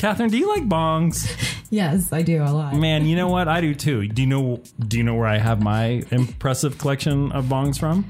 Catherine, do you like bongs? Yes, I do a lot. Man, you know what? I do too. Do you know? Do you know where I have my impressive collection of bongs from?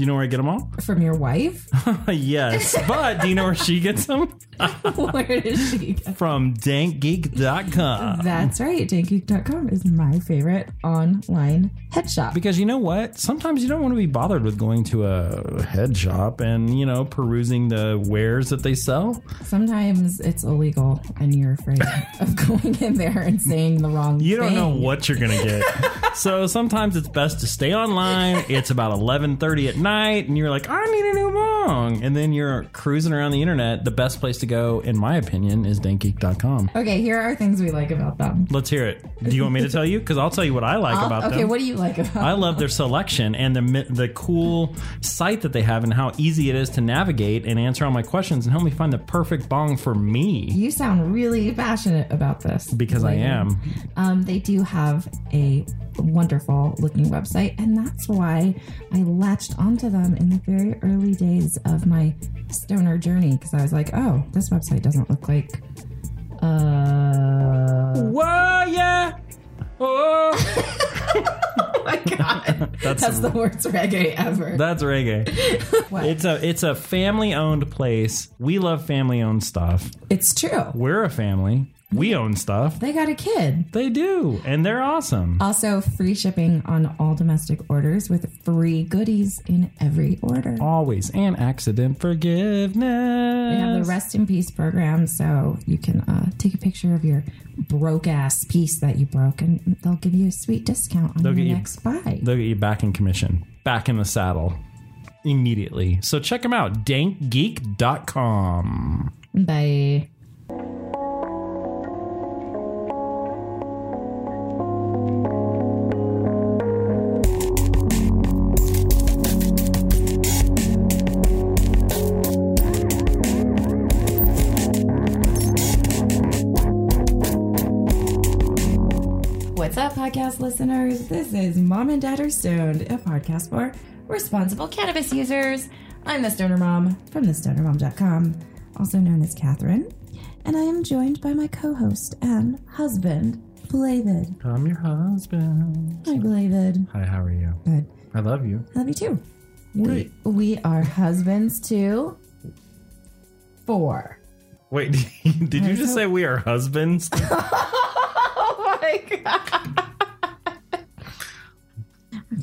Do you know where I get them all? From your wife? yes, but do you know where she gets them? Where does she get From dankgeek.com. That's right. Dankgeek.com is my favorite online head shop. Because you know what? Sometimes you don't want to be bothered with going to a head shop and, you know, perusing the wares that they sell. Sometimes it's illegal and you're afraid of going in there and saying the wrong You don't thing. know what you're going to get. so sometimes it's best to stay online. It's about 11:30 at night and you're like, "I need a new bong." And then you're cruising around the internet. The best place to go in my opinion is dankgeek.com. Okay, here are things we like about them. Let's hear it. Do you want me to tell you? Cuz I'll tell you what I like I'll- about okay, them. Okay, what do you like about I love their selection and the the cool site that they have and how easy it is to navigate and answer all my questions and help me find the perfect bong for me You sound really passionate about this. because I am. Um, they do have a wonderful looking website, and that's why I latched onto them in the very early days of my stoner journey because I was like, oh, this website doesn't look like. Uh, Whoa, yeah. Oh, oh my god, That's- that's, the worst reggae ever. that's reggae. It's a it's a family owned place. We love family owned stuff. it's true. We're a family. We own stuff. They got a kid. They do, and they're awesome. Also, free shipping on all domestic orders with free goodies in every order. Always and accident forgiveness. They have the rest in peace program, so you can uh, take a picture of your broke ass piece that you broke, and they'll give you a sweet discount on They'll your get you- next buy. They'll get you back in commission, back in the saddle immediately. So check them out, dankgeek.com. Bye. Listeners? This is Mom and Dad Are Stoned, a podcast for responsible cannabis users. I'm the Stoner Mom from thestonermom.com, also known as Catherine, and I am joined by my co host and husband, Blaved. I'm your husband. Hi, Blaved. Hi, how are you? Good. I love you. I Love you too. We, we are husbands to four. Wait, did you just say we are husbands? Oh my god.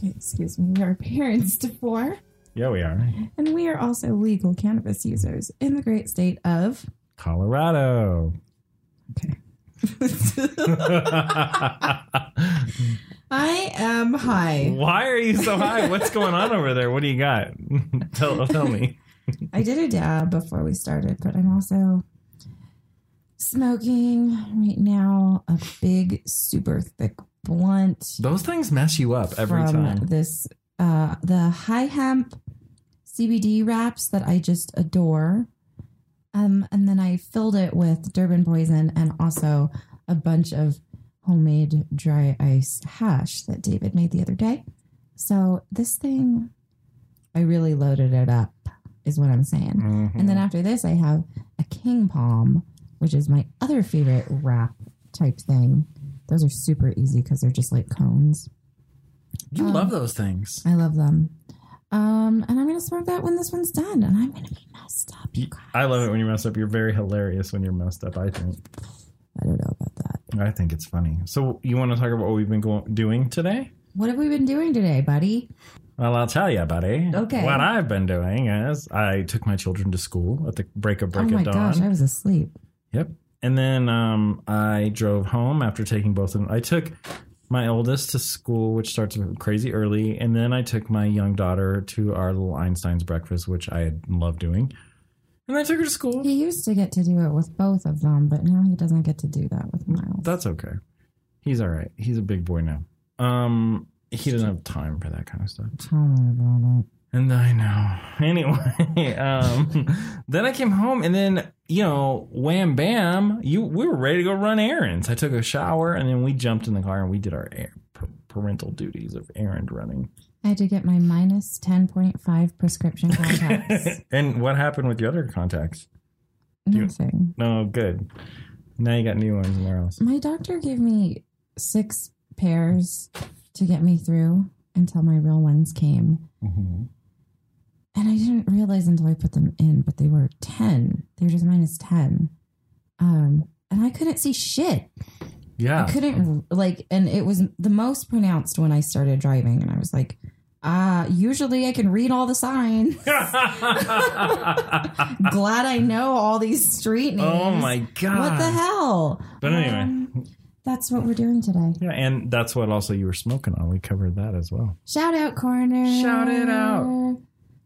Excuse me. We are parents to four, yeah, we are. and we are also legal cannabis users in the great state of. Colorado. Okay. I am high. Why are you so high? What's going on over there? What do you got? tell, tell me. I did a dab before we started, but I'm also smoking right now a big, super thick blunt. Those things mess you up every time. this uh the high hemp CBD wraps that I just adore. Um and then I filled it with Durban poison and also a bunch of homemade dry ice hash that David made the other day. So this thing I really loaded it up is what I'm saying. Mhm. And then after this I have a king palm, which is my other favorite wrap type thing. Those are super easy because they're just like cones. You um, love those things. I love them. Um, and I'm gonna smoke that when this one's done, and I'm gonna be messed up. I love it when you mess up. You're very hilarious when you're messed up. I think. I don't know about that. I think it's funny. So you want to talk about what we've been go- doing today? What have we been doing today, buddy? Well, I'll tell you, buddy. Okay. What I've been doing is I took my children to school at the break of break oh my of dawn. gosh, I was asleep. Yep. And then um, I drove home after taking both of them. I took my oldest to school, which starts crazy early, and then I took my young daughter to our little Einstein's breakfast, which I love doing. And I took her to school. He used to get to do it with both of them, but now he doesn't get to do that with Miles. That's okay. He's all right. He's a big boy now. Um, he doesn't have time for that kind of stuff. Tell me about it. And I know. Anyway, um, then I came home, and then you know, wham bam, you we were ready to go run errands. I took a shower, and then we jumped in the car and we did our air, parental duties of errand running. I had to get my minus ten point five prescription contacts. and what happened with the other contacts? Nothing. No, good. Now you got new ones and where else? My doctor gave me six pairs to get me through until my real ones came. Mm-hmm. And I didn't realize until I put them in, but they were 10. They were just minus 10. Um, and I couldn't see shit. Yeah. I couldn't, like, and it was the most pronounced when I started driving. And I was like, uh, usually I can read all the signs. Glad I know all these street names. oh my god. What the hell? But anyway. Um, that's what we're doing today. Yeah, and that's what also you were smoking on. We covered that as well. Shout out, Corner. Shout it out.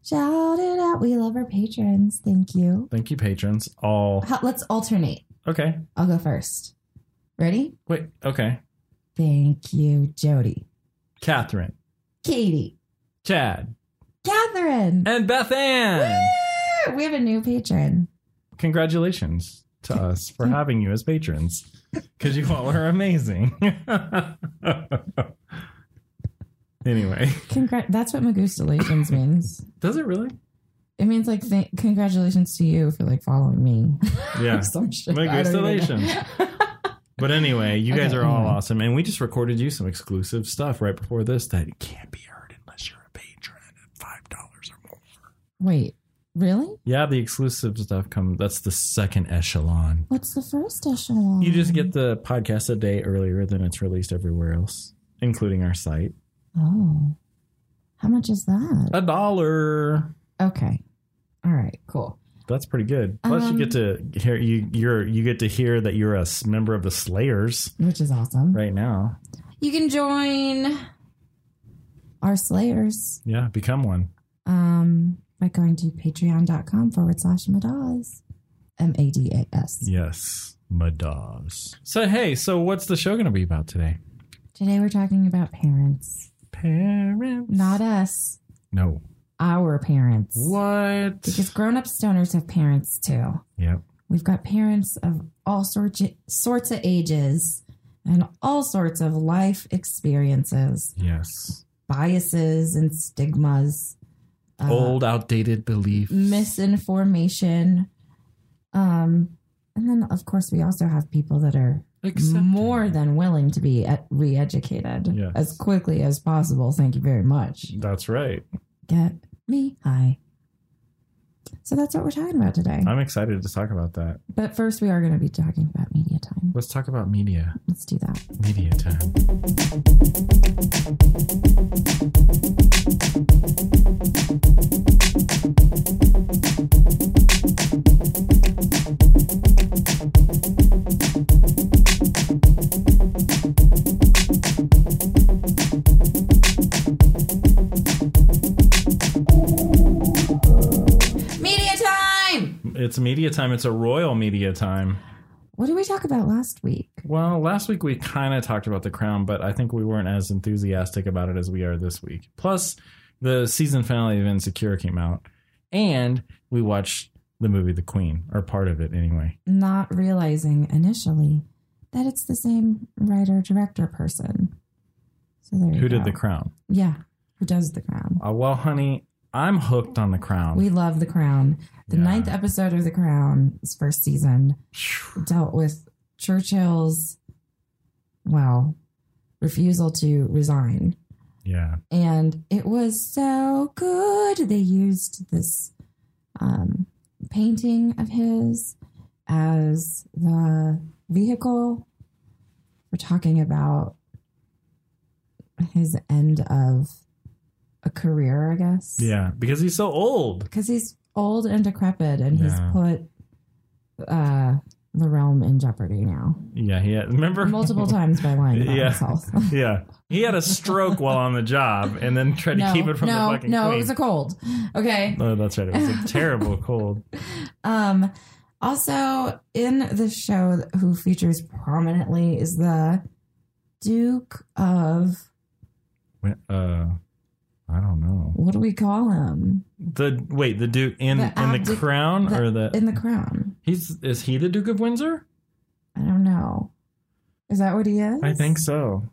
Shout it out. We love our patrons. Thank you. Thank you, patrons. All How, let's alternate. okay. I'll go first. Ready? Wait. Okay. Thank you, Jody. Catherine, Katie. Chad, Catherine. and Beth Ann. Woo! We have a new patron. Congratulations to us for having you as patrons because you all are amazing. anyway, Congrat. That's what Magustalations means. does it really? It means like th- congratulations to you for like following me. Yeah. Some shit. I don't even know. Magustalations. But anyway, you guys Okay, are all anyway. awesome, and we just recorded you some exclusive stuff right before this that can't be heard unless you're a patron at five dollars or more. Wait, really? Yeah, the exclusive stuff comes. That's the second echelon. What's the first echelon? You just get the podcast a day earlier than it's released everywhere else, including our site. Oh. How much is that? A dollar. Okay. All right, cool. That's pretty good. Plus, Um, you get to hear you. You're you get to hear that you're a member of the Slayers Which is awesome. right now. You can join our Slayers Yeah, become one. um, by going to patreon.com forward slash Madas. M A D A S. Yes, Madas. So hey, so what's the show going to be about today? Today we're talking about parents. Parents. Not us, no. our parents. What? Because grown up stoners have parents too. Yep. We've got parents of all sorts sorts of ages and all sorts of life experiences, Yes. biases and stigmas, uh, Old, outdated beliefs. misinformation. Um, and then of course we also have people that are Accepting. more than willing to be re-educated Yes. as quickly as possible. Thank you very much. That's right. Get me high. So that's what we're talking about today. I'm excited to talk about that. But first, we are going to be talking about media time. Let's talk about media. Let's do that. Media time. It's media time. It's a royal media time. What did we talk about last week? Well, last week we kind of talked about The Crown, but I think we weren't as enthusiastic about it as we are this week. Plus, the season finale of Insecure came out, and we watched the movie The Queen, or part of it anyway. Not realizing initially that it's the same writer director person. So there you Who go. did The Crown? Yeah, who does the crown? Uh, well, honey, I'm hooked on The Crown. We love the crown. The Yeah. ninth episode of the crown, this first season, dealt with Churchill's, well, refusal to resign. yeah. and it was so good. They used this um, painting of his as the vehicle. We're talking about his end of a career, I guess. Yeah, because he's so old. because he's old and decrepit, and he's put uh, the realm in jeopardy now Yeah, he had, remember multiple times by lying about Yeah. health. Yeah, he had a stroke while on the job, and then tried to keep it from no, the fucking no, queen. it was a cold. Okay. oh, that's right. It was a terrible cold. Um, also in the show who features prominently is the Duke of Uh, I don't know. what do we call him The wait, the Duke in The in the abdic- crown the- or the in the crown? he's is he the Duke of Windsor? I don't know. Is that what he is? I think so.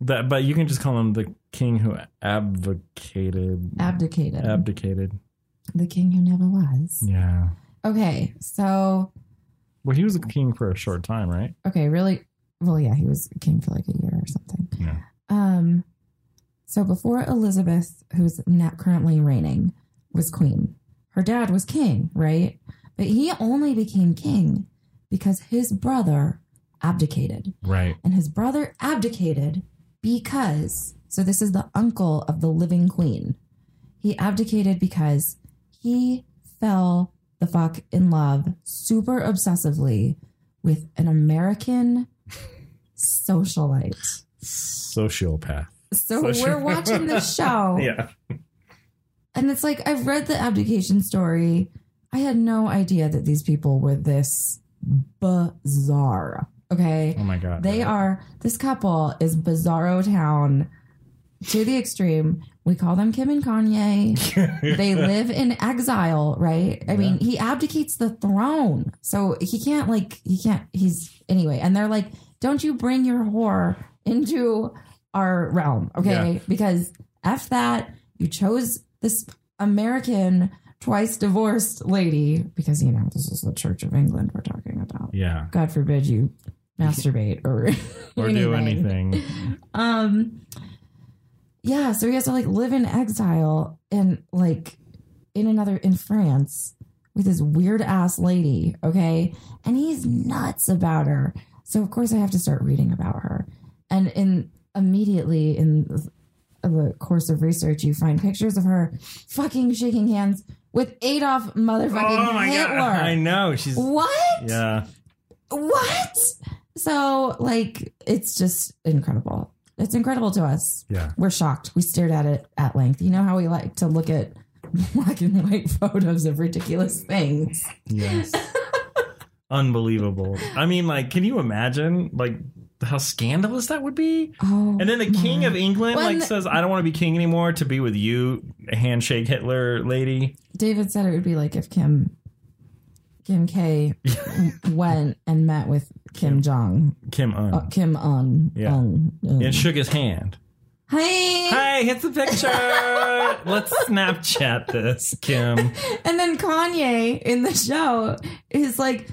That, but you can just call him the king who advocated, Abdicated. abdicated. the king who never was. Yeah. Okay, so Well, he was a king for a short time, right? Okay, really. Well, yeah, he was king for like a year or something. Yeah. Um, so before Elizabeth, who's not currently reigning, was queen, her dad was king, right? But he only became king because his brother abdicated. Right. And his brother abdicated because, so this is the uncle of the living queen. He abdicated because he fell the fuck in love super obsessively with an American socialite. Sociopath. So we're watching the show. Yeah. And it's like, I've read the abdication story. I had no idea that these people were this bizarre. Okay. Oh my god. They are, this couple is bizarro town to the extreme. We call them Kim and Kanye. they live in exile, right? I mean, he abdicates the throne. So he can't, like, he can't, he's, anyway. And they're like, don't you bring your whore into our realm, okay? Yeah. Because F that, you chose this American twice divorced lady because, you know, this is the Church of England we're talking about. Yeah. God forbid you masturbate or Or do anything. Um, yeah, so he has to like live in exile and like in another in France with this weird ass lady, okay? And he's nuts about her. So of course I have to start reading about her. And in immediately in the course of research, you find pictures of her fucking shaking hands with Adolf motherfucking Oh my Hitler. god. I know. She's What? Yeah. What? So, like, it's just incredible. It's incredible to us. Yeah. We're shocked. We stared at it at length. You know how we like to look at black and white photos of ridiculous things. Yes. Unbelievable. I mean, like, can you imagine like how scandalous that would be? Oh, And then the king of England Well, like and- says, "I don't want to be king anymore to be with you, handshake Hitler lady." David said it would be like if Kim Kim K went and met with Kim Jong, Kim Un. uh, Kim Un. Yeah. Un, Un. and shook his hand. Hey. Hey, hit the picture. Let's Snapchat this, Kim. And then Kanye in the show is like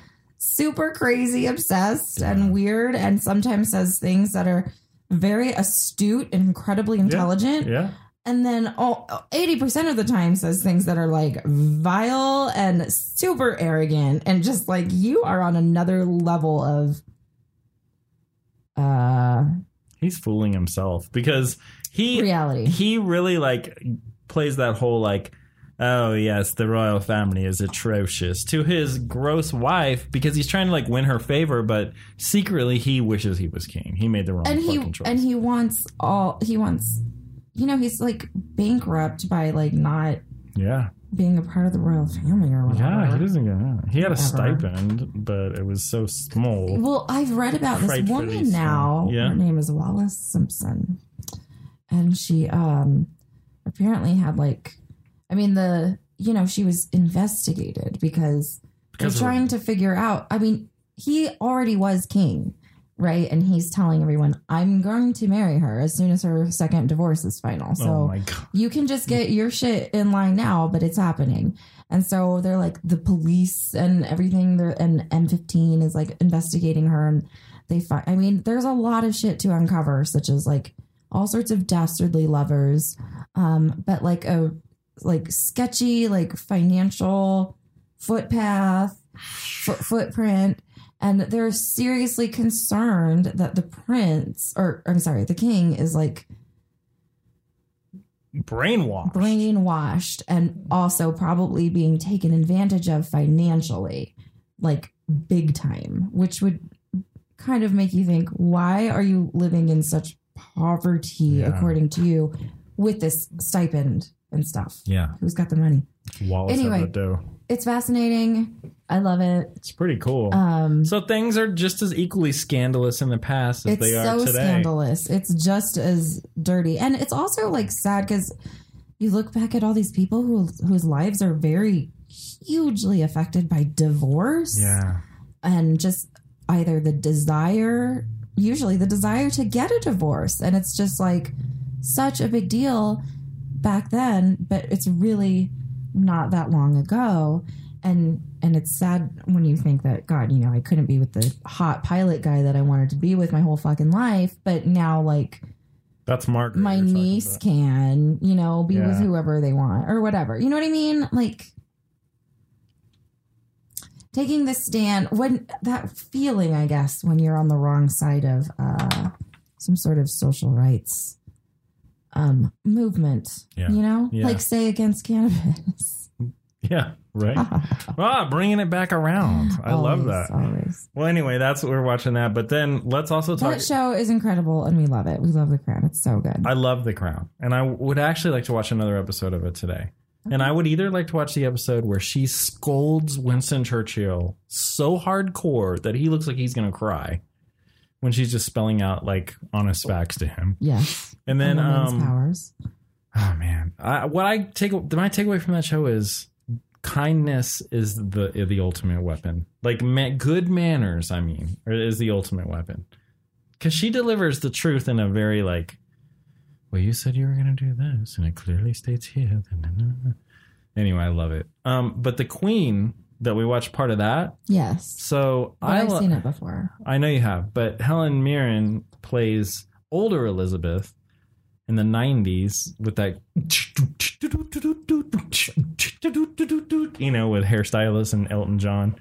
super crazy obsessed and weird and sometimes says things that are very astute and incredibly intelligent. Yeah. And then all, 80% of the time says things that are like vile and super arrogant and just like you are on another level of uh He's fooling himself because he reality. he really like plays that whole like oh yes the royal family is atrocious to his gross wife because he's trying to like win her favor but secretly he wishes he was king he made the wrong and he choice and he wants all he wants you know he's like bankrupt by like not yeah being a part of the royal family or whatever. yeah he doesn't get he had a Whatever. stipend but it was so small Well, I've read about this Frightfully woman small. now. Yeah. Her name is Wallis Simpson. And she um apparently had like I mean the you know, she was investigated because, Because they're trying to figure out I mean, he already was king, right? And he's telling everyone, I'm going to marry her as soon as her second divorce is final. So oh you can just get your shit in line now, but it's happening. And so they're like the police and everything. They're, and MI5 is like investigating her, and they find. I mean, there's a lot of shit to uncover, such as like all sorts of dastardly lovers, um, but like a like sketchy like financial footpath foot, footprint. And they're seriously concerned that the prince, or I'm sorry, the king is like brainwashed brainwashed and also probably being taken advantage of financially, like big time, which would kind of make you think, why are you living in such poverty, Yeah. according to you, with this stipend and stuff? yeah Who's got the money? Wallis Anyway. had that dough It's fascinating. I love it. it's pretty cool Um, so things are just as equally scandalous in the past as they are so today scandalous. It's just as dirty, and it's also like sad because you look back at all these people who whose lives are very hugely affected by divorce yeah and just either the desire, usually the desire to get a divorce, and it's just like such a big deal back then, but it's really not that long ago. and and it's sad when you think that God, you know, I couldn't be with the hot pilot guy that I wanted to be with my whole fucking life, but now like That's Margaret. my niece can, you know, be with whoever they want or whatever. You know what I mean? Like taking the stand when that feeling, I guess, when you're on the wrong side of uh some sort of social rights um movement. Yeah. You know? Yeah. Like say against cannabis. Yeah, right. ah, bringing it back around. I love that. Always. Well, anyway, that's what we're watching that. But then let's also talk. That show is incredible and we love it. We love the crown. It's so good. I love The Crown, and I would actually like to watch another episode of it today. And I would either like to watch the episode where she scolds Winston Churchill so hardcore that he looks like he's going to cry when she's just spelling out like honest facts to him. yes. And then, um, powers. oh man, I, what I take my takeaway from that show is kindness is the the ultimate weapon. Like ma- good manners, I mean, is the ultimate weapon. Because she delivers the truth in a very like, well, you said you were going to do this, and it clearly states here. Anyway, I love it. Um, but the Queen that we watched part of that. Yes. So I I've seen it before. I know you have, but Helen Mirren plays older Elizabeth in the 90s with that, you know, with hairstylists and Elton John.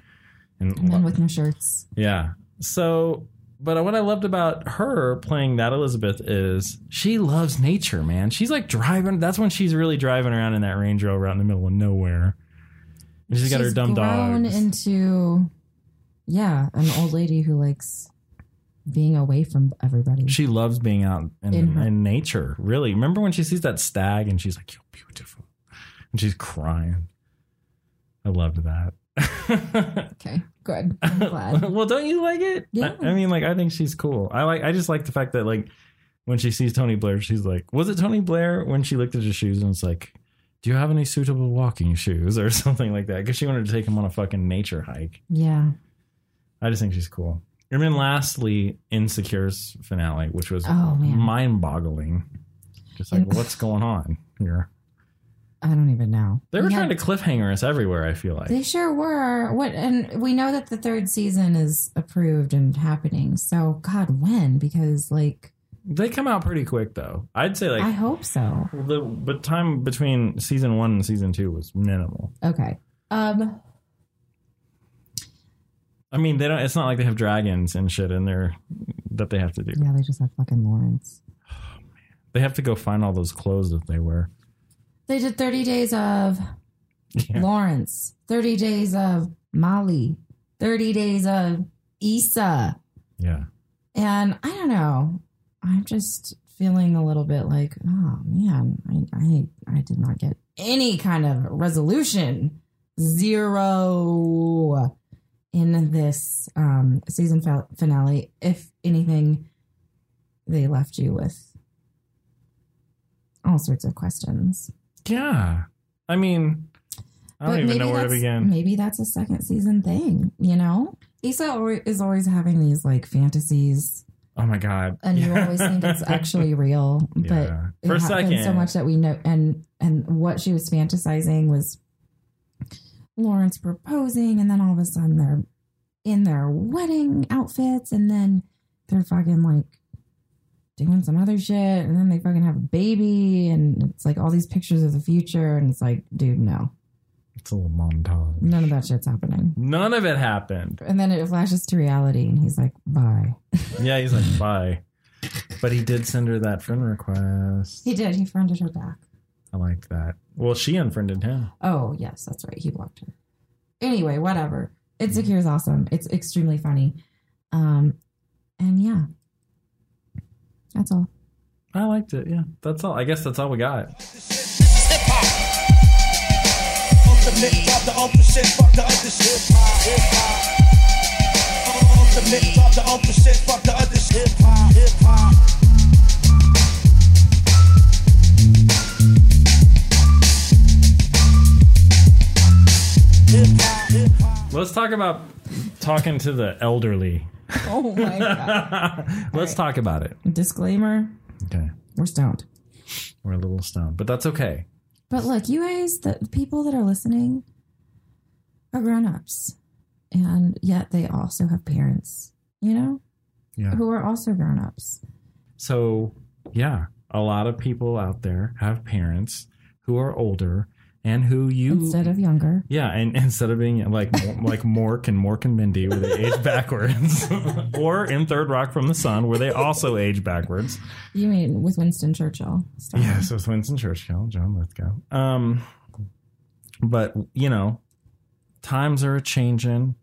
And Men with no shirts. yeah. So, but what I loved about her playing that Elizabeth is she loves nature, man. She's like driving. That's when she's really driving around in that Range Rover out in the middle of nowhere. And she's got her dumb grown dogs. into, yeah, an old lady who likes being away from everybody. She loves being out in, In her- in nature. Really, remember when she sees that stag and she's like, "You're beautiful," and she's crying. I loved that. okay, good. I'm glad. well, don't you like it? Yeah. I, I mean, like, I think she's cool. I like. I just like the fact that like when she sees Tony Blair, she's like, "Was it Tony Blair?" When she looked at his shoes and it's like, "Do you have any suitable walking shoes?" or something like that? Because she wanted to take him on a fucking nature hike. yeah. I just think she's cool. And then lastly, Insecure's finale, which was Oh, mind boggling. Just like, what's going on here? I don't even know. They were We trying to cliffhanger us everywhere, I feel like. They sure were. What? And we know that the third season is approved and happening. So, God, when? Because, like, They come out pretty quick, though. I'd say, like I hope so. the but time between season one and season two was minimal. Okay. Um. I mean, they don't. It's not like they have dragons and shit in there that they have to do. Yeah, they just have fucking Lawrence. They have to go find all those clothes that they wear. They did 30 days of Yeah. Lawrence, 30 days of Molly, 30 days of Issa. Yeah. And I don't know. I'm just feeling a little bit like, oh man, I, I, I did not get any kind of resolution. Zero in this um, season finale. If anything, they left you with all sorts of questions. Yeah. I mean, I don't even know where to begin. Maybe that's a second season thing, you know? Issa is always having these like fantasies, Oh my god. and you always think it's actually real, but Yeah. it For a happens second. so much that we know. And and what she was fantasizing was Lawrence proposing, and then all of a sudden they're in their wedding outfits, and then they're fucking like doing some other shit, and then they fucking have a baby, and it's like all these pictures of the future, and it's like, dude, no, It's a little montage. none of that shit's happening. None of it happened. And then it flashes to reality, and he's like, bye. Yeah, he's like, bye. But he did send her that friend request. He did. He friended her back. I liked that. Well, she unfriended him. Oh, yes, that's right. He blocked her. Anyway, whatever. Insecure is awesome. It's extremely funny. Um, and yeah, that's all. I liked it. Yeah, that's all. I guess that's all we got. Hip hop. Ultimate, drop the ultra shit, fuck the other shit. Hip hop. Ultimate, drop the ultra shit, fuck the other shit. Hip hop, hip hop. Hip hop, hip hop. Let's talk about talking to the elderly. Oh my god! Let's talk about it. Disclaimer: Okay, We're stoned. we're a little stoned, but that's okay. But look, you guys, the people that are listening, are grown ups. And yet they also have parents, you know, Yeah. who are also grown ups. So, yeah, a lot of people out there have parents who are older and who you Instead of younger. yeah, and instead of being like like Mork and Mork and Mindy where they age backwards, or in Third Rock from the Sun where they also age backwards. You mean with Winston Churchill? Stop. Yes, with Winston Churchill, John Lithgow. Um, but you know, times are changing.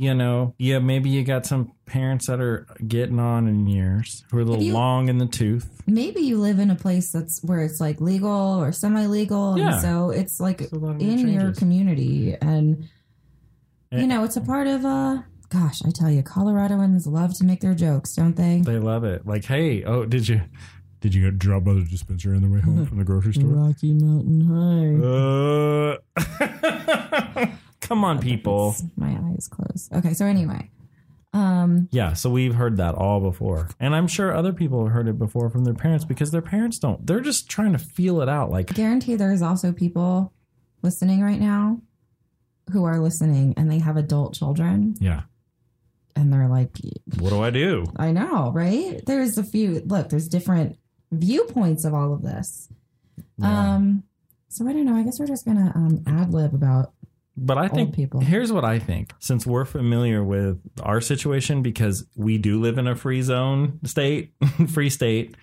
You know, yeah, maybe you got some parents that are getting on in years who are a little you- long in the tooth. Maybe you live in a place that's where it's like legal or semi legal. Yeah. And so it's like So a lot in your community. And, Eh. you know, it's a part of, uh, gosh, I tell you, Coloradoans love to make their jokes, don't they? They love it. Like, hey, oh, did you did you get drop by the dispenser on the way home from the grocery store? Rocky Mountain High. Uh, come on, people. My eyes closed. Okay, so anyway. Um, Yeah, so we've heard that all before. And I'm sure other people have heard it before from their parents because their parents don't. They're just trying to feel it out. Like, I guarantee there's also people listening right now who are listening and they have adult children yeah, and they're like, what do I do? I know, right? There's a few, look, there's different viewpoints of all of this. Yeah. Um, so I don't know. I guess we're just gonna um, ad lib about. But I think people. here's what I think. Since we're familiar with our situation because we do live in a free zone state, free state,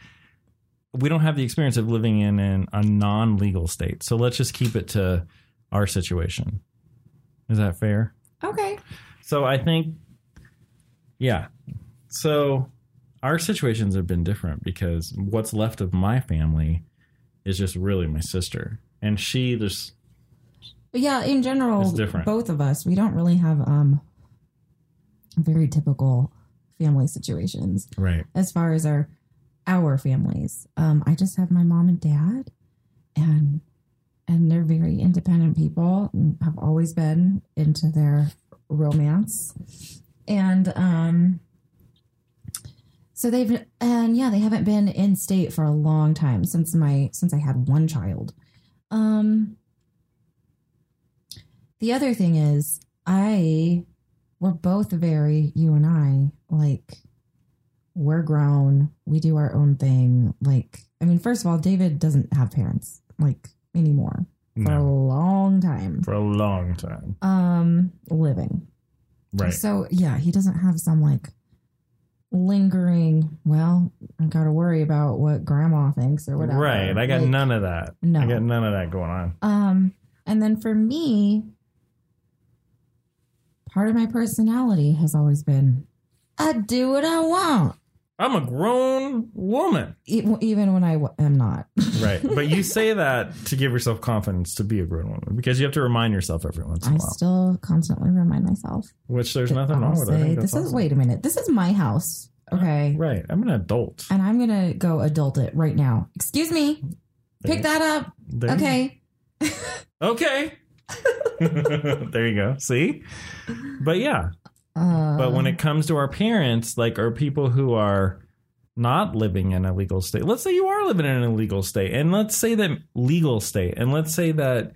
we don't have the experience of living in an, a non-legal state. So let's just keep it to our situation. Is that fair? Okay. So I think, yeah. So our situations have been different because what's left of my family is just really my sister, and she just But yeah, in general, both of us, we don't really have um very typical family situations right. as far as our our families. Um, I just have my mom and dad, and and they're very independent people and have always been into their romance, and um, so they've and yeah, they haven't been in state for a long time since my since I had one child. Um, the other thing is, I we're both very you and I like we're grown. We do our own thing. Like, I mean, first of all, David doesn't have parents like anymore for a long time. for a long time. Um, living. Right. So yeah, he doesn't have some like lingering. Well, I got to worry about what grandma thinks or whatever. Right. I got Like, none of that. No. I got none of that going on. Um, and then for me, part of my personality has always been, I do what I want, I'm a grown woman. even when I w- am not. Right. but you say that to give yourself confidence to be a grown woman because you have to remind yourself every once in I a while. I still constantly remind myself. Which there's nothing wrong with. it. This is awesome. wait a minute. This is my house. Okay. Right. I'm an adult. And I'm gonna go adult it right now. Excuse me. Pick that up. There Okay. Okay. there you go. See? But yeah. Uh, But when it comes to our parents, like, or people who are not living in a legal state, let's say you are living in an illegal state, and let's say that legal state, and let's say that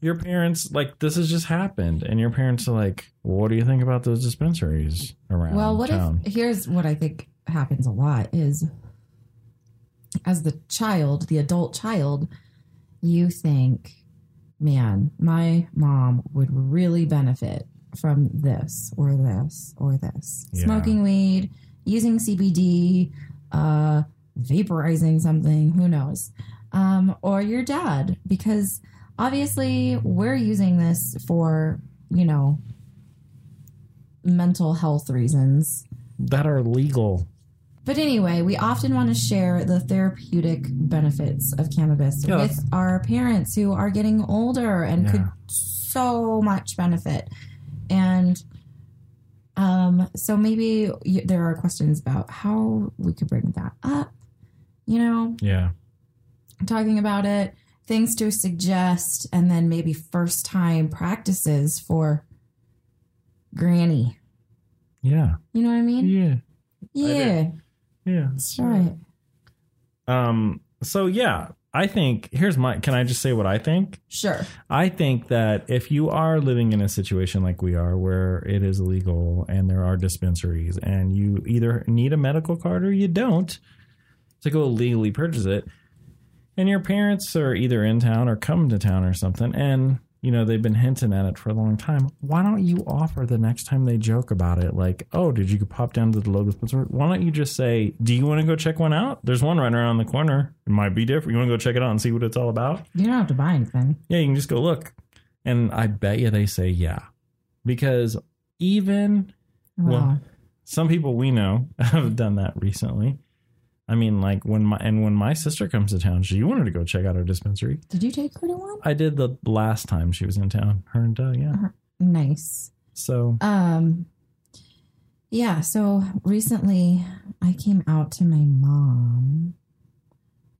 your parents, like, this has just happened, and your parents are like, well, what do you think about those dispensaries around Well, what town? if here's what I think happens a lot is as the child, the adult child, you think, man, my mom would really benefit from this or this or this. Yeah. Smoking weed, using CBD, uh, vaporizing something, who knows? Um, or your dad, because obviously we're using this for, you know, mental health reasons. that are legal. But anyway, we often want to share the therapeutic benefits of cannabis Yeah, with our parents who are getting older and Yeah. could so much benefit. And um, so maybe y- there are questions about how we could bring that up. You know, Yeah. talking about it, things to suggest, and then maybe first time practices for Granny. Yeah. You know what I mean? Yeah. Yeah, Yeah. that's right. Um. So yeah, I think here's my. Can I just say what I think? Sure. I think that if you are living in a situation like we are, where it is illegal and there are dispensaries, and you either need a medical card or you don't to go legally purchase it, and your parents are either in town or come to town or something, and you know they've been hinting at it for a long time. Why don't you offer the next time they joke about it, like, "Oh, did you pop down to the dispensary?" Why don't you just say, "Do you want to go check one out? There's one right around the corner. It might be different. You want to go check it out and see what it's all about?" You don't have to buy anything. Yeah, you can just go look. And I bet you they say yeah. Because even Wow. Well- some people we know have done that recently. I mean, like when my and when my sister comes to town, she wanted to go check out our dispensary. Did you take her to one? I did the last time she was in town. Her and Doug, yeah. Nice. So Um yeah, so recently I came out to my mom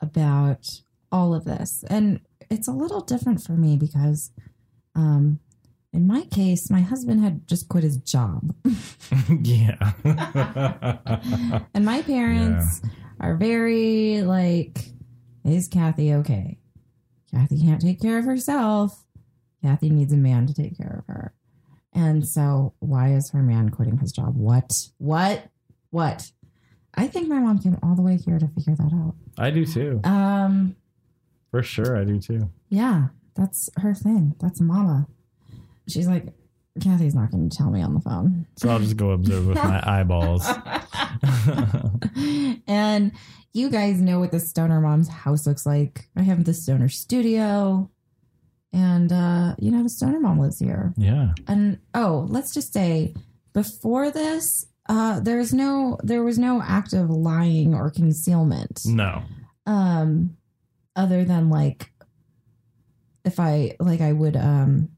about all of this. And it's a little different for me because um in my case, my husband had just quit his job. yeah. and my parents are very like, is Kathy okay? Kathy can't take care of herself. Kathy needs a man to take care of her. And so, why is her man quitting his job? What? What? What? I think my mom came all the way here to figure that out. I do too. Um, For sure, I do too. yeah, that's her thing. That's mama. She's like, Kathy's not going to tell me on the phone. So I'll just go observe with my eyeballs. and you guys know what the stoner mom's house looks like. I have the stoner studio. And uh, you know, the stoner mom lives here. yeah. And oh, let's just say before this, uh, there's no there was no act of lying or concealment. No. Um other than like if I like I would um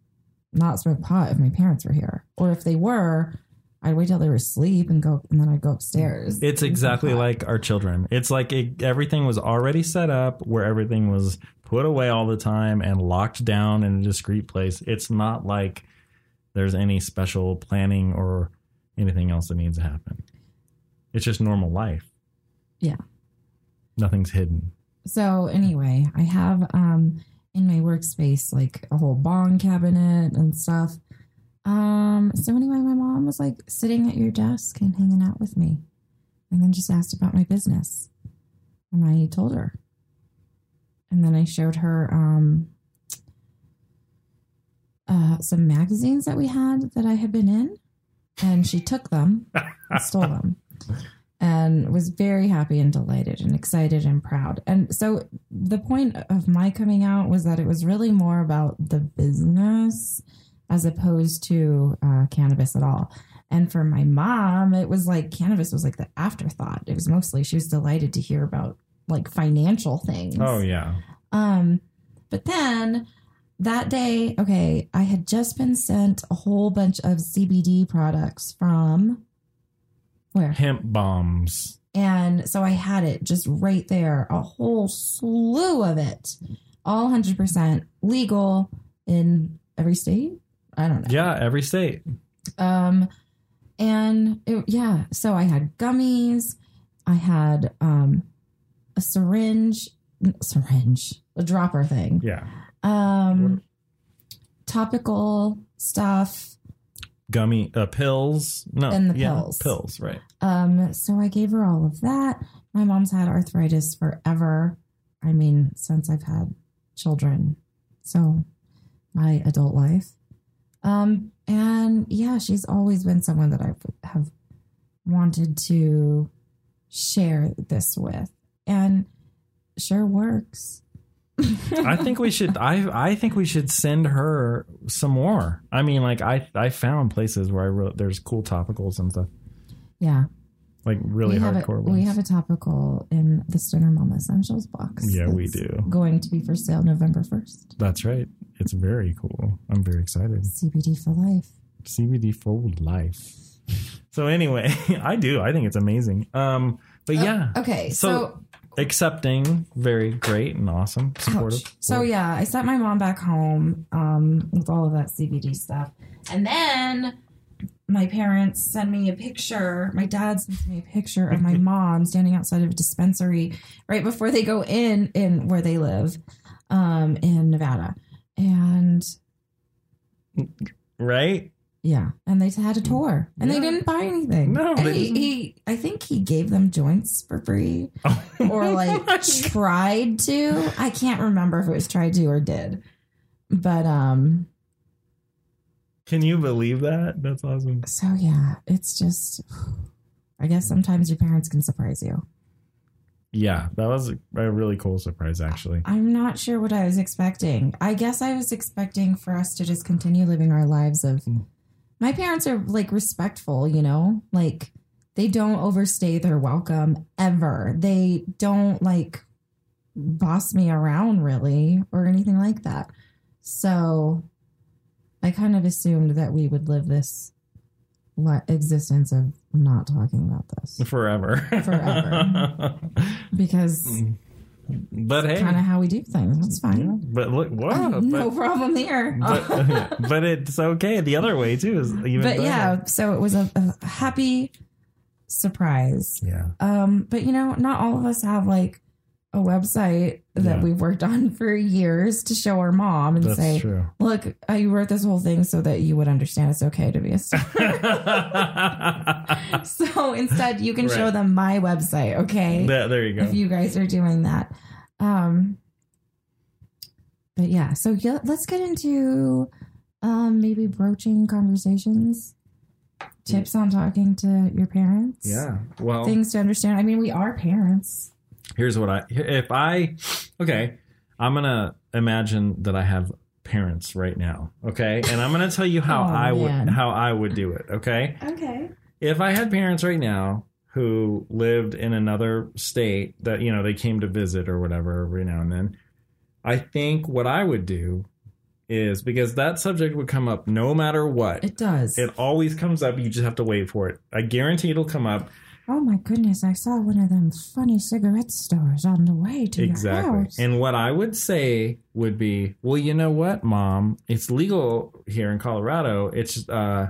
not smoke pot if my parents were here. Or if they were, I'd wait till they were asleep and go and then I'd go upstairs. It's exactly like our children. It's like it, everything was already set up where everything was put away all the time and locked down in a discreet place. It's not like there's any special planning or anything else that needs to happen. It's just normal life. Yeah. Nothing's hidden. So anyway, I have um in my workspace like a whole bong cabinet and stuff. Um so anyway, my mom was like sitting at your desk and hanging out with me and then just asked about my business. And I told her. And then I showed her um uh some magazines that we had that I had been in and she took them and stole them and was very happy and delighted and excited and proud. And so the point of my coming out was that it was really more about the business as opposed to uh, cannabis at all. And for my mom, it was like cannabis was like the afterthought. It was mostly she was delighted to hear about like financial things. Oh yeah. Um, but then that day, okay, I had just been sent a whole bunch of CBD products from where? Hemp bombs. And so I had it just right there, a whole slew of it, all 100% legal in every state. I don't know. Yeah, every state. Um, and it, yeah, so I had gummies, I had um, a syringe, syringe, a dropper thing, Yeah. um, topical stuff. Gummy uh, pills. No. And the yeah, pills. Pills, right. Um, so I gave her all of that. My mom's had arthritis forever. I mean, since I've had children. So my adult life. Um, and yeah, she's always been someone that I have wanted to share this with. And sure works. I think we should. I I think we should send her some more. I mean, like I I found places where I wrote there's cool topicals and stuff, Yeah. like really we hardcore a, ones. We have a topical in the Stoner Mama Essentials box. Yeah, we do. Going to be for sale November 1st. That's right. It's very cool. I'm very excited. CBD for life. CBD for life. So anyway, I do. I think it's amazing. Um, but yeah, Okay, So, so, accepting, very great and awesome, supportive. ouch. so yeah, I sent my mom back home um, with all of that CBD stuff, and then my parents send me a picture. My dad sends me a picture of my mom standing outside of a dispensary right before they go in in where they live, um, in Nevada, and Right? Yeah, and they had a tour, and Yeah. they didn't buy anything. No, And he, he, I think he gave them joints for free, or like tried to. I can't remember if it was tried to or did, but um. Can you believe that? That's awesome. So yeah, it's just I guess sometimes your parents can surprise you. Yeah, that was a, a really cool surprise, actually. I'm not sure what I was expecting. I guess I was expecting for us to just continue living our lives of my parents are like respectful, you know? Like they don't overstay their welcome ever. They don't like boss me around really or anything like that. So I kind of assumed that we would live this existence of not talking about this Forever. Forever. because mm. But hey. kind of how we do things. That's fine. But look, whoa. no but, problem there. but, but it's okay. The other way, too, is even but better. yeah, so it was a, a happy surprise. Yeah. Um, but you know, not all of us have like a website that Yeah. we've worked on for years to show our mom and That's say, true. "Look, I wrote this whole thing so that you would understand it's okay to be a star." so instead, you can show them my website, okay? there, there you go. if you guys are doing that. Um, but yeah, so yeah, let's get into um, maybe broaching conversations, tips on talking to your parents. yeah. Well, Things to understand. I mean, we are parents. Here's what I if I okay, I'm gonna imagine that I have parents right now. Okay, and I'm gonna tell you how Oh, I man. would how I would do it. Okay, Okay. if I had parents right now who lived in another state that you know they came to visit or whatever every now and then, I think what I would do is because that subject would come up no matter what. It does. It always comes up. You just have to wait for it. I guarantee it'll come up. Oh my goodness! I saw one of them funny cigarette stores on the way to Exactly. your house. And what I would say would be, well, you know what, mom? It's legal here in Colorado. It's uh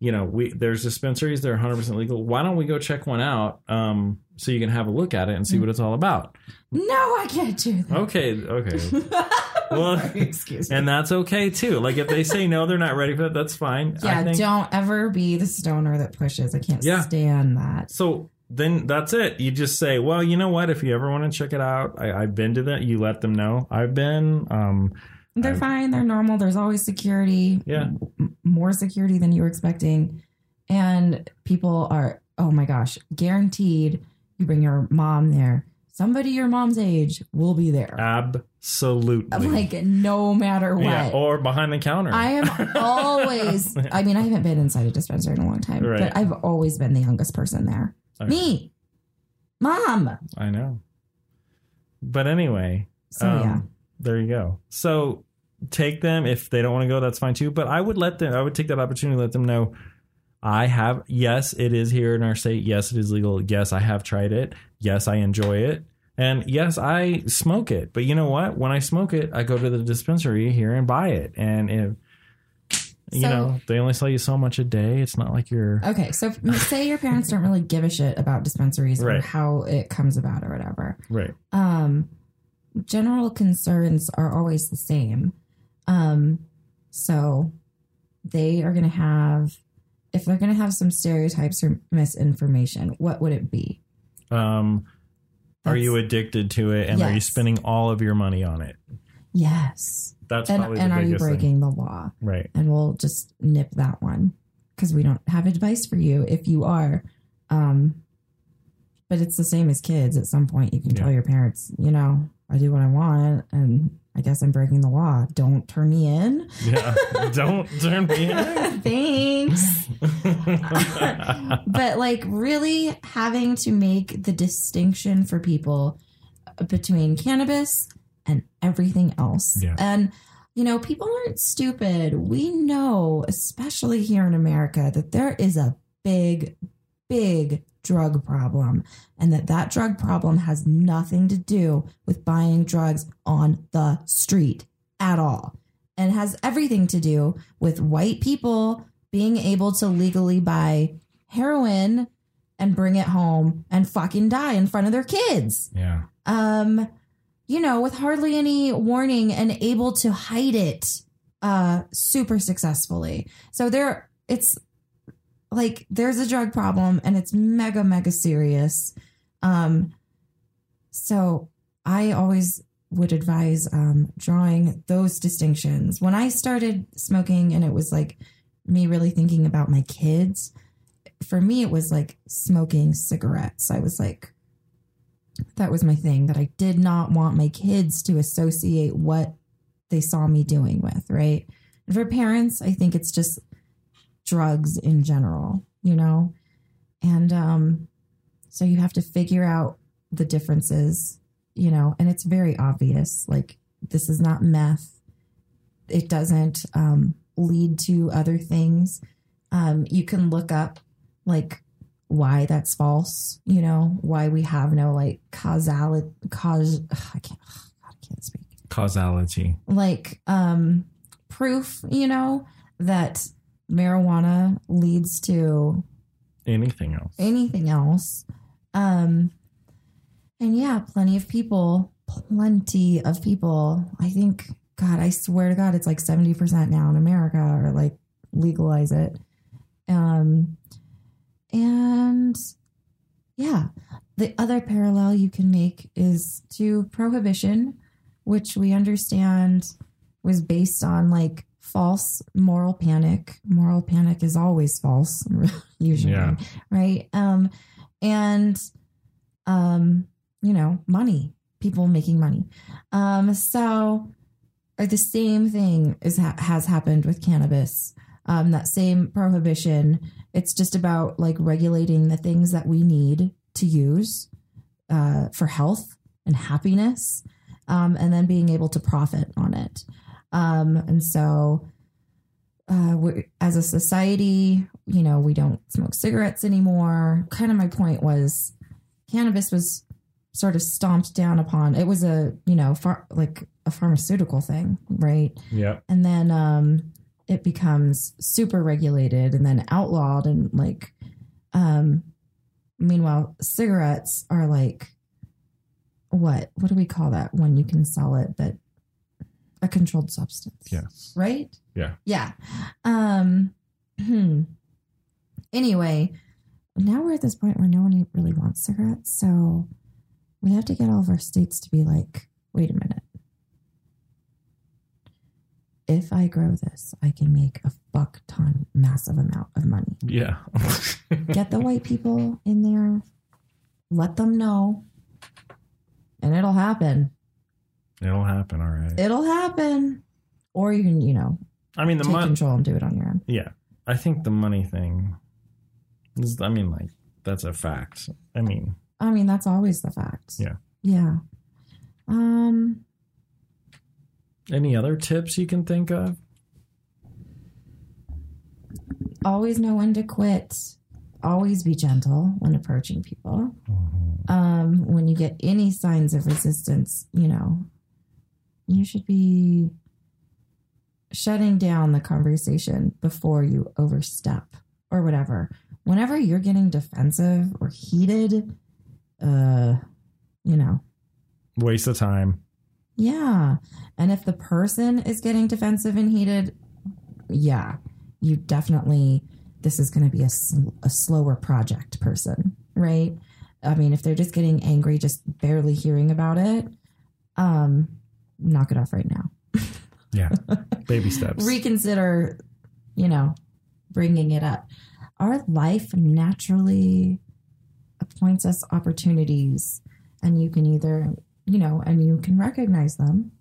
you know, we there's dispensaries they're 100% legal. Why don't we go check one out um so you can have a look at it and see what it's all about? no, I can't do that. Okay, okay. well, Excuse me. and that's okay too. Like if they say no, they're not ready for it, that's fine. Yeah, I think don't ever be the stoner that pushes. I can't Yeah. stand that. So then that's it. You just say, well, you know what? If you ever want to check it out, I, I've been to that. You let them know. I've been. Um, They're I'm- fine. They're normal. There's always security. Yeah. m- more security than you were expecting, and people are. Oh my gosh, guaranteed. You bring your mom there. Somebody your mom's age will be there. absolutely. like no matter what. yeah, or behind the counter. I am always. I mean, I haven't been inside a dispensary in a long time, Right. but I've always been the youngest person there. Okay. Me, mom. I know. But anyway, So um, yeah. there you go. So take them if they don't want to go. That's fine too. But I would let them. I would take that opportunity to let them know. I have. Yes, it is here in our state. Yes, it is legal. Yes, I have tried it. Yes, I enjoy it. And yes, I smoke it. But you know what? When I smoke it, I go to the dispensary here and buy it. And if you So- know they only sell you so much a day, it's not like you're Okay, so say your parents don't really give a shit about dispensaries or Right. how it comes about or whatever. right. Um, general concerns are always the same. Um, so they are going to have, if they're going to have some stereotypes or misinformation, what would it be? Um, are you addicted to it, and are you spending all of your money on it? Yes. That's And, probably and the are you biggest thing. breaking the law? Right. and we'll just nip that one because we don't have advice for you if you are. Um, but it's the same as kids. At some point, you can Yeah. tell your parents, you know, I do what I want, and I guess I'm breaking the law. Don't turn me in. Yeah. Don't turn me in. Thanks. but like really having to make the distinction for people uh, between cannabis and everything else. Yeah. And you know, people aren't stupid. We know, especially here in America, that there is a big big drug problem and that that drug problem has nothing to do with buying drugs on the street at all and has everything to do with white people being able to legally buy heroin and bring it home and fucking die in front of their kids. Yeah. Um, you know, with hardly any warning and able to hide it uh super successfully. So there it's like there's a drug problem and it's mega mega serious. Um so I always would advise um drawing those distinctions. When I started smoking and it was like me really thinking about my kids, for me it was like smoking cigarettes. I was like that was my thing that I did not want my kids to associate what they saw me doing with, right? And for parents, I think it's just drugs in general, you know? And um so you have to figure out the differences, you know, and it's very obvious like this is not meth. It doesn't um lead to other things. Um you can look up like why that's false, you know, why we have no like causality cause I can't God, I can't speak Causality. like um proof you know that marijuana leads to Anything else? anything else. Um and yeah plenty of people plenty of people. I think god i swear to god it's like 70% now in america or like legalize it. Um and yeah the other parallel you can make is to prohibition which we understand was based on like false moral panic. Moral panic is always false, usually, Yeah. right? Um, and um, you know, money, people making money. Um, so uh, the same thing is ha- has happened with cannabis. Um, that same prohibition. It's just about like regulating the things that we need to use uh, for health and happiness um, and then being able to profit on it. Um, and so, uh, as a society, you know, we don't smoke cigarettes anymore. Kind of my point was cannabis was sort of stomped down upon. It was a, you know, far, like a pharmaceutical thing, right? Yeah. and then um it becomes super regulated and then outlawed and like um meanwhile cigarettes are like what what do we call that when you can sell it but a controlled substance Yes. right Yeah. yeah um hmm. anyway now we're at this point where no one really wants cigarettes so we have to get all of our states to be like wait a minute if I grow this, I can make a fuck ton, massive amount of money. Yeah. Get the white people in there, let them know, and it'll happen. It'll happen. All right. It'll happen. Or you can, you know, I mean, the take money. control and do it on your own. Yeah. I think the money thing is, I mean, like, that's a fact. I mean, I mean, that's always the fact. Yeah. Yeah. Um, any other tips you can think of? always know when to quit. Always be gentle when approaching people. um, when you get any signs of resistance, you know, you should be shutting down the conversation before you overstep or whatever. Whenever you're getting defensive or heated, uh, you know, Waste of time. yeah. And if the person is getting defensive and heated, yeah, you definitely, this is going to be a, sl- a slower project person, right? I mean, if they're just getting angry, just barely hearing about it, um, knock it off right now. Yeah. Baby steps. Reconsider, you know, bringing it up. Our life naturally appoints us opportunities, and you can either, you know, and you can recognize them.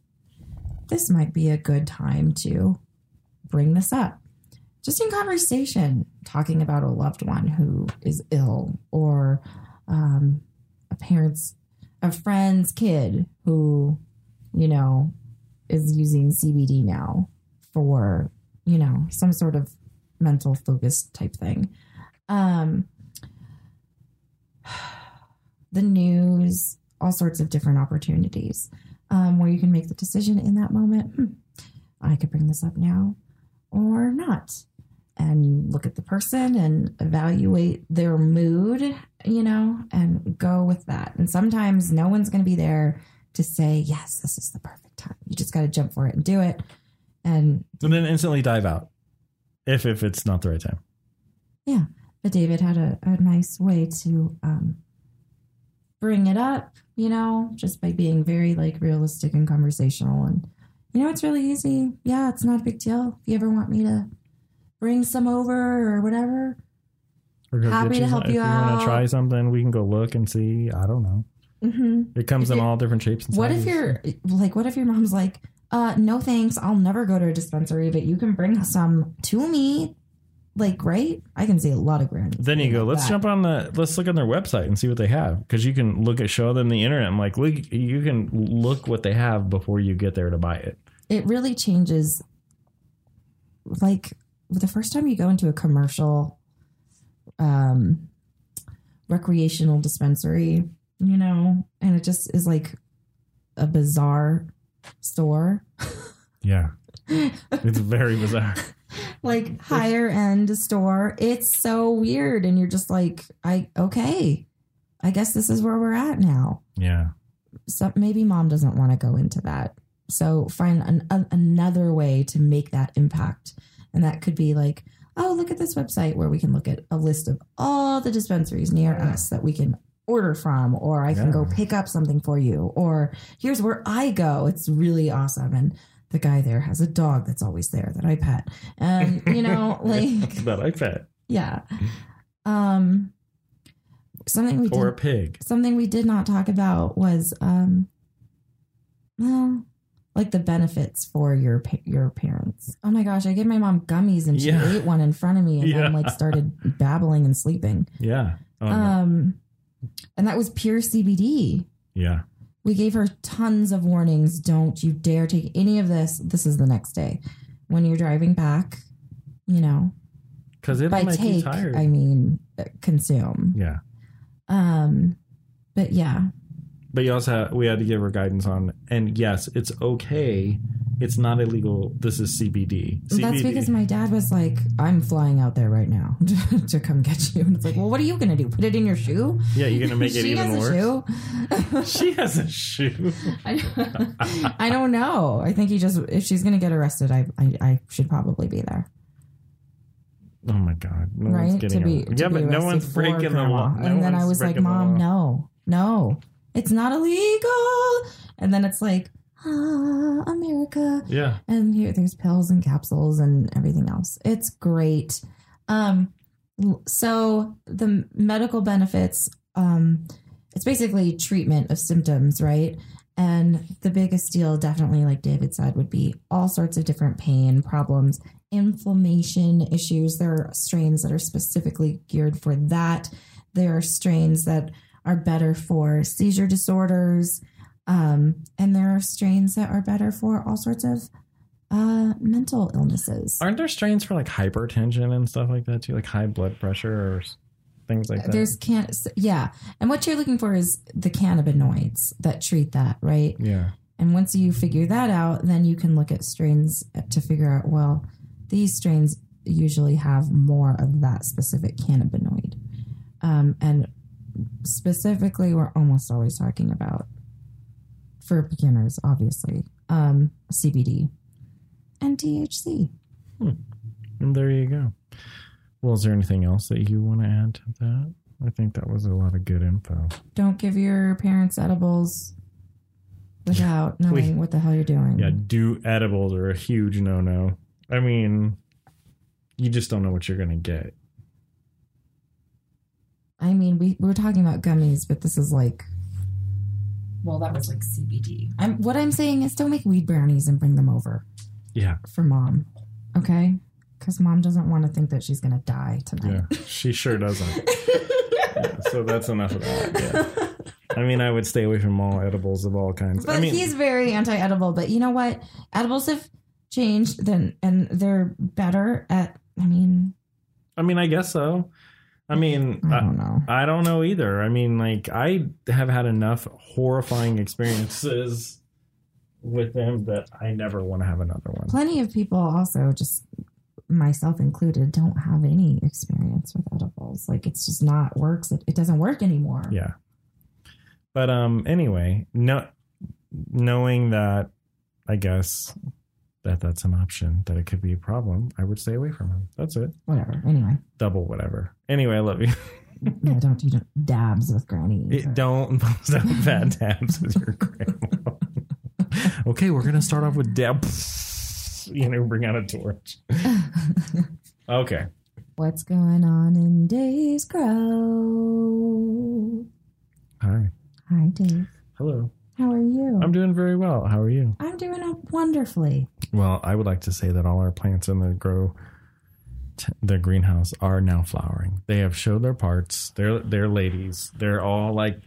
This might be a good time to bring this up. Just in conversation, talking about a loved one who is ill or um, a parent's, a friend's kid who, you know, is using CBD now for, you know, some sort of mental focus type thing. Um, the news, all sorts of different opportunities um, where you can make the decision in that moment. Hmm, I could bring this up now or not. and you look at the person and evaluate their mood, you know, and go with that. And sometimes no one's going to be there to say, yes, this is the perfect time. You just got to jump for it and do it. And And then instantly dive out if if it's not the right time. yeah, but David had a, a nice way to um, bring it up, you know, just by being very like realistic and conversational. And, you know, it's really easy. Yeah, it's not a big deal. If you ever want me to bring some over or whatever, Happy to help if you want to try something, we can go look and see. I don't know. Hmm It comes If in you- all different shapes. And What if sizes. you're like, what if your mom's like, uh, no thanks, I'll never go to a dispensary, but you can bring some to me. Like, right? I can see a lot of grannies. Then you go. Let's that. jump on the. Let's look on their website and see what they have because you can look at show them the internet. I'm like, look, you can look what they have before you get there to buy it. It really changes. Like the first time you go into a commercial, um, recreational dispensary, you know, and it just is like a bizarre store. Yeah, it's very bizarre. like higher end store. It's so weird. And you're just like, I, okay, I guess this is where we're at now. Yeah, So maybe mom doesn't want to go into that. So find an, a, another way to make that impact. And that could be like, oh, look at this website where we can look at a list of all the dispensaries near us that we can order from, or I can Yeah. go pick up something for you, or here's where I go. It's really awesome. And the guy there has a dog that's always there that I pet. And, you know, like, that I pet. yeah. Um, something we Or a did, pig. something we did not talk about was, um, well, like the benefits for your your parents. Oh my gosh, I gave my mom gummies and she Yeah. ate one in front of me and Yeah. then like started babbling and sleeping. Yeah. Oh, no. And that was pure CBD. yeah. We gave her tons of warnings. Don't you dare take any of this. This is the next day. When you're driving back, you know, Because it'll by make you take, tired. I mean uh, consume. yeah. Um, but yeah, But you also had, we had to give her guidance on, and yes, it's okay. It's not illegal. This is CBD. that's because my dad was like, "I'm flying out there right now to come get you," and it's like, "Well, what are you gonna do? Put it in your shoe?" yeah, you're gonna make it she even has worse. a shoe. She has a shoe. I, I don't know. I think he just if she's gonna get arrested, I I, I should probably be there, Oh my god! No right? one's getting to be to yeah, but no one's breaking the law. No and then I was like, "Mom, no, no, it's not illegal." And then it's like, "Ah, America." Yeah, and here there's pills and capsules and everything else. It's great. Um so the medical benefits um it's basically treatment of symptoms right? And the biggest deal definitely like david said would be all sorts of different pain problems inflammation issues. There are strains that are specifically geared for that. There are strains that are better for seizure disorders um, and there are strains that are better for all sorts of uh, mental illnesses. aren't there strains for like hypertension and stuff like that too, like high blood pressure or things like that? There's can yeah, and what you're looking for is the cannabinoids that treat that, right? yeah, And once you figure that out, then you can look at strains to figure out well, these strains usually have more of that specific cannabinoid, um, and specifically, we're almost always talking about for beginners, obviously, um, CBD and THC. and there you go. Well, is there anything else that you want to add to that? I think that was a lot of good info. Don't give your parents edibles without knowing what the hell you're doing. Yeah, do edibles are a huge no no. I mean, you just don't know what you're gonna get. I mean, we, we were talking about gummies, but this is like, well, that was like CBD. I'm what I'm saying is, don't make weed brownies and bring them over Yeah, for mom, okay? Because mom doesn't want to think that she's gonna die tonight. yeah, she sure doesn't. Yeah, so that's enough of that. Yeah. I mean, I would stay away from all edibles of all kinds. But I mean, he's very anti-edible. But you know what? Edibles have changed, then, and they're better at. I mean, I mean, I guess so. I mean, I I, don't know. I don't know either. I mean, like, I have had enough horrifying experiences with them that I never want to have another one. Plenty of people also just myself included, don't have any experience with edibles. Like it's just not works. It, it doesn't work anymore. Yeah. But um anyway, no knowing that I guess that that's an option, that it could be a problem, I would stay away from him. That's it. Whatever. Anyway, Double whatever. Anyway, I love you. yeah, don't do dabs with granny. It, don't post out bad tabs with your grandma. okay, we're gonna start off with dab. You know, bring out a torch. Okay. What's going on in Dave's Grove? Hi. Hi, Dave. Hello. How are you? I'm doing very well. How are you? I'm doing wonderfully. Well, I would like to say that all our plants in the grow, the greenhouse, are now flowering. They have showed their parts. They're they're ladies. They're all like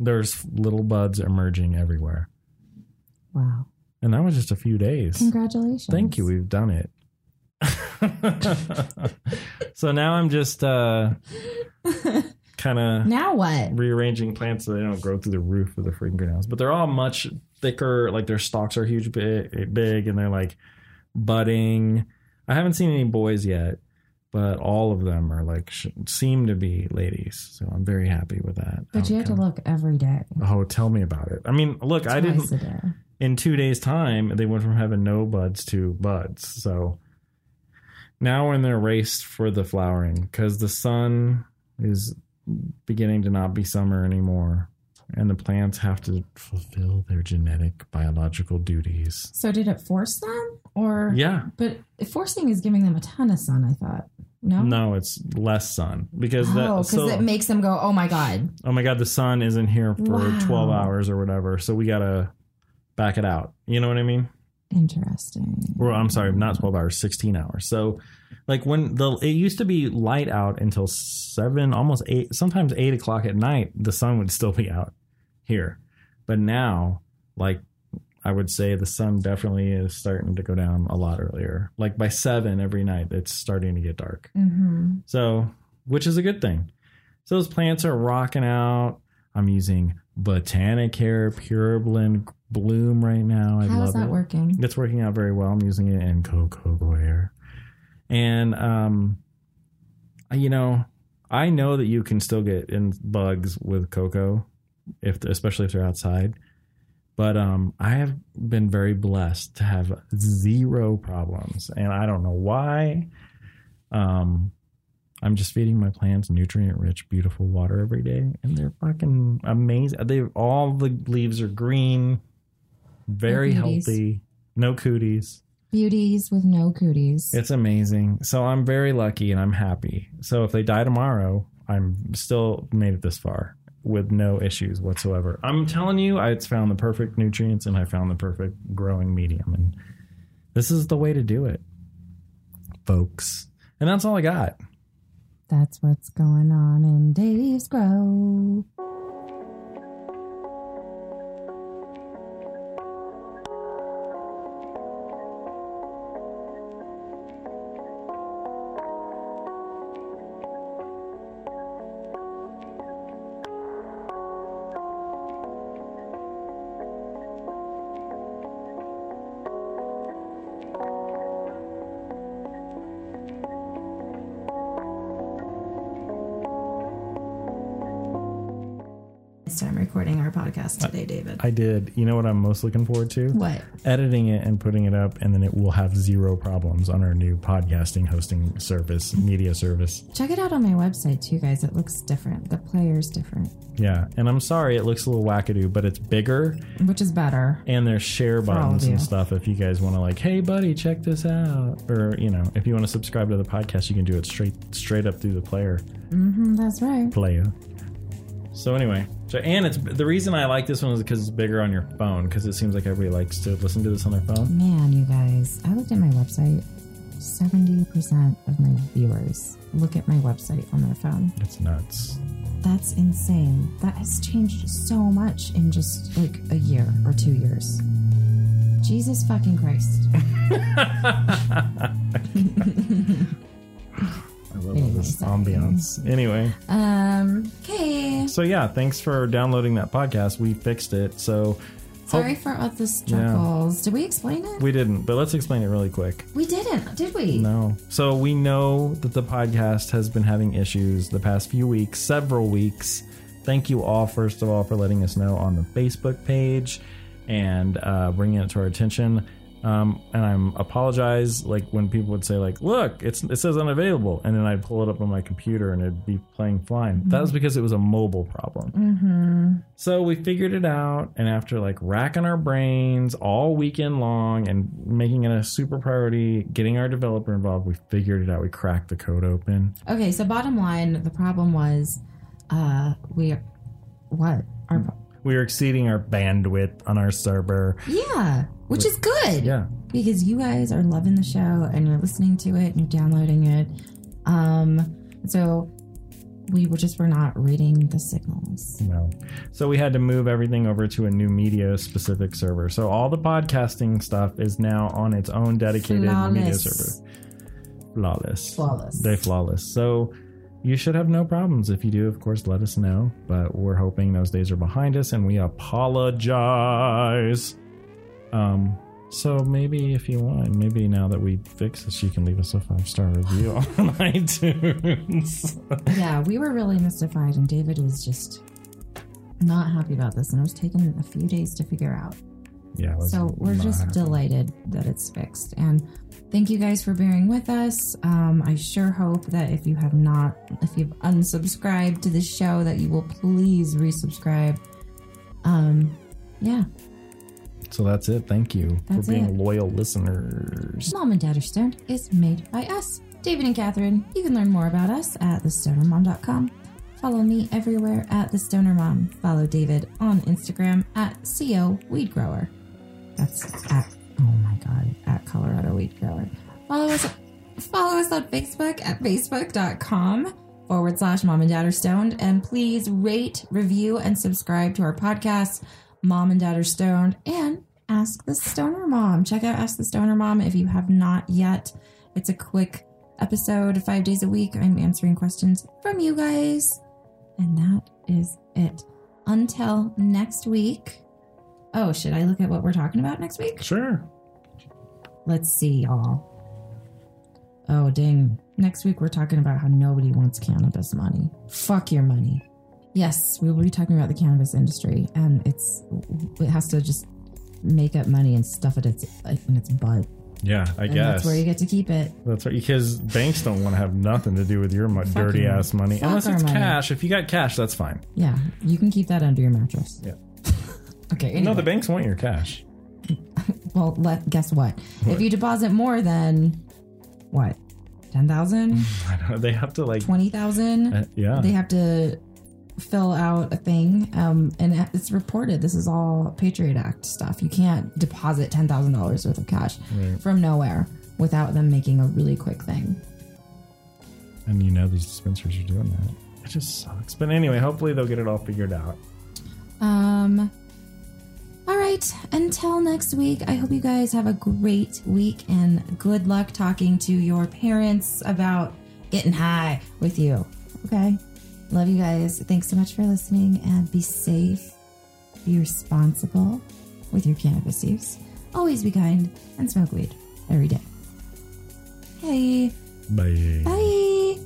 there's little buds emerging everywhere. Wow. And that was just a few days. Congratulations. Thank you. We've done it. so now I'm just uh kind of Now what? rearranging plants so they don't grow through the roof of the freaking greenhouse. But they're all much thicker. Like their stalks are huge, big, big, and they're like budding. I haven't seen any boys yet, but all of them are like seem to be ladies. So I'm very happy with that. But you have to look every day. Oh, tell me about it. I mean, look, I didn't. In two days' time, they went from having no buds to buds. So now we're in the race for the flowering because the sun is beginning to not be summer anymore, and the plants have to fulfill their genetic biological duties. So did it force them, or Yeah, But forcing is giving them a ton of sun. I thought. No. no, it's less sun because Oh, that. because So, it makes them go, "Oh my god!" oh my god, the sun isn't here for Wow. twelve hours or whatever, so we gotta back it out. You know what I mean? Interesting. or I'm sorry, not 12 hours, 16 hours. So like when the it used to be light out until seven, almost eight, sometimes eight o'clock at night, the sun would still be out here. But now, like I would say the sun definitely is starting to go down a lot earlier. Like by seven every night, it's starting to get dark. Mm-hmm. So, which is a good thing. So those plants are rocking out. I'm using Botanicare Pure Blend Bloom right now. I How's love that it. working? It's working out very well. I'm using it in coco coir. And um you know, I know that you can still get in bugs with coco if especially if they're outside. But um I have been very blessed to have zero problems and I don't know why. Um I'm just feeding my plants nutrient rich, beautiful water every day, and they're fucking amazing. They all the leaves are green, very No healthy, no cooties. Beauties with no cooties. It's amazing. So I'm very lucky and I'm happy. So if they die tomorrow, I'm still made it this far with no issues whatsoever. I'm telling you, I found the perfect nutrients and I found the perfect growing medium, and this is the way to do it, folks. And that's all I got. That's what's going on in Dave's Grove. Podcast today, David. I did. You know what I'm most looking forward to? what? Editing it and putting it up, and then it will have zero problems on our new podcasting hosting service, media service. Check it out on my website too, guys. It looks different. The player's different, Yeah, and I'm sorry it looks a little wackadoo, but it's bigger which is better. and there's share buttons and stuff. If you guys want to, like, hey buddy, check this out, or you know, if you want to subscribe to the podcast, you can do it straight straight up through the player Mm-hmm, that's right. player. So anyway, so and it's the reason I like this one is because it's bigger on your phone because it seems like everybody likes to listen to this on their phone. Man, you guys, I looked at my website. 70% of my viewers look at my website on their phone. It's nuts. That's insane. That has changed so much in just like a year or two years. Jesus fucking Christ. I love all this ambiance. Anyway, Um, okay. so yeah, thanks for downloading that podcast. We fixed it. So Sorry for all the struggles. Did we explain it? We didn't, but let's explain it really quick. We didn't, did we? No. So we know that the podcast has been having issues the past few weeks, several weeks. Thank you all, first of all, for letting us know on the Facebook page and uh, bringing it to our attention. Um, and I'm apologize, like when people would say, like, "Look, it's it says unavailable," and then I'd pull it up on my computer and it'd be playing fine. That was because it was a mobile problem. Mm-hmm. So we figured it out, and after like racking our brains all weekend long and making it a super priority, getting our developer involved, we figured it out. We cracked the code open. Okay, so bottom line, the problem was uh we what? Our We were exceeding our bandwidth on our server. Yeah, which is good. Yeah, Because you guys are loving the show and you're listening to it and you're downloading it. Um so we were just were not reading the signals. no. So we had to move everything over to a new media specific server. So all the podcasting stuff is now on its own dedicated media server. Flawless. Flawless. They flawless. So you should have no problems. If you do, of course, let us know. But we're hoping those days are behind us, and we apologize. Um. So maybe if you want, maybe now that we fix this, you can leave us a five star review on iTunes. Yeah, we were really mystified and David was just not happy about this and it was taking a few days to figure out. yeah. So we're just happy. delighted that it's fixed. And thank you guys for bearing with us. Um, I sure hope that if you have not, if you've unsubscribed to the show, that you will please resubscribe. Um, yeah, So that's it. Thank you That's for being it. loyal listeners. Mom and Dad are Stoned is made by us, David and Catherine. You can learn more about us at thestonermom.com. Follow me everywhere at the Stoner Mom. Follow David on Instagram at co weed grower. That's at oh my god at Colorado weed grower. Follow us follow us on Facebook at facebook.com forward slash mom and dad are stoned and please rate review and subscribe to our podcast mom and dad are stoned and ask the stoner mom check out ask the stoner mom if you have not yet it's a quick episode five days a week i'm answering questions from you guys and that is it until next week oh should i look at what we're talking about next week Sure. Let's see, y'all. Oh, dang. Next week, we're talking about how nobody wants cannabis money. Fuck your money. Yes, we will be talking about the cannabis industry, and it's it has to just make up money and stuff it its in its butt, Yeah, I and guess. that's where you get to keep it. That's right, because banks don't want to have nothing to do with your mo- dirty ass money, unless it's money. cash. If you got cash, that's fine. Yeah, you can keep that under your mattress. Yeah. Okay. Anyway. No, the banks want your cash. well, let guess what? If you deposit more than what, ten thousand, I know, they have to like, twenty thousand. uh, yeah, they have to fill out a thing um, and it's reported this is all patriot act stuff you can't deposit $10000 worth of cash Right. from nowhere without them making a really quick thing and you know these dispensers are doing that. It just sucks. But anyway, hopefully they'll get it all figured out. um all right until next week i hope you guys have a great week and good luck talking to your parents about getting high with you okay Love you guys. Thanks so much for listening and be safe. Be responsible with your cannabis use. Always be kind and smoke weed every day. Hey. Bye. Bye.